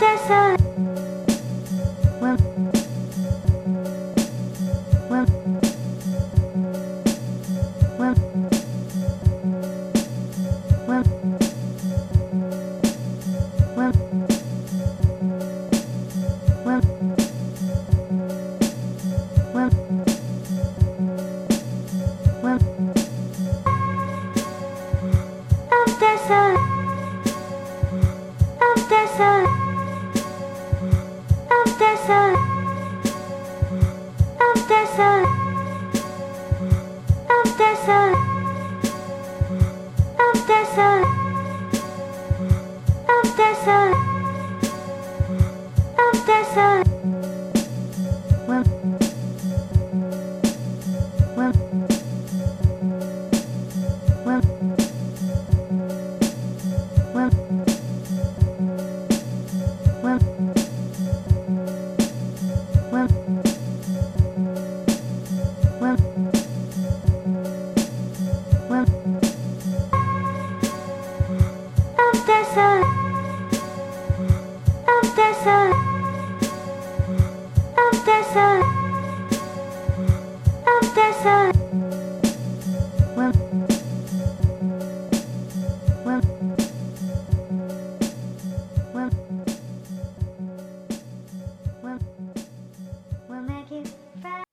desert of vessel of vessel of vessel of vessel We'll will will will make you fat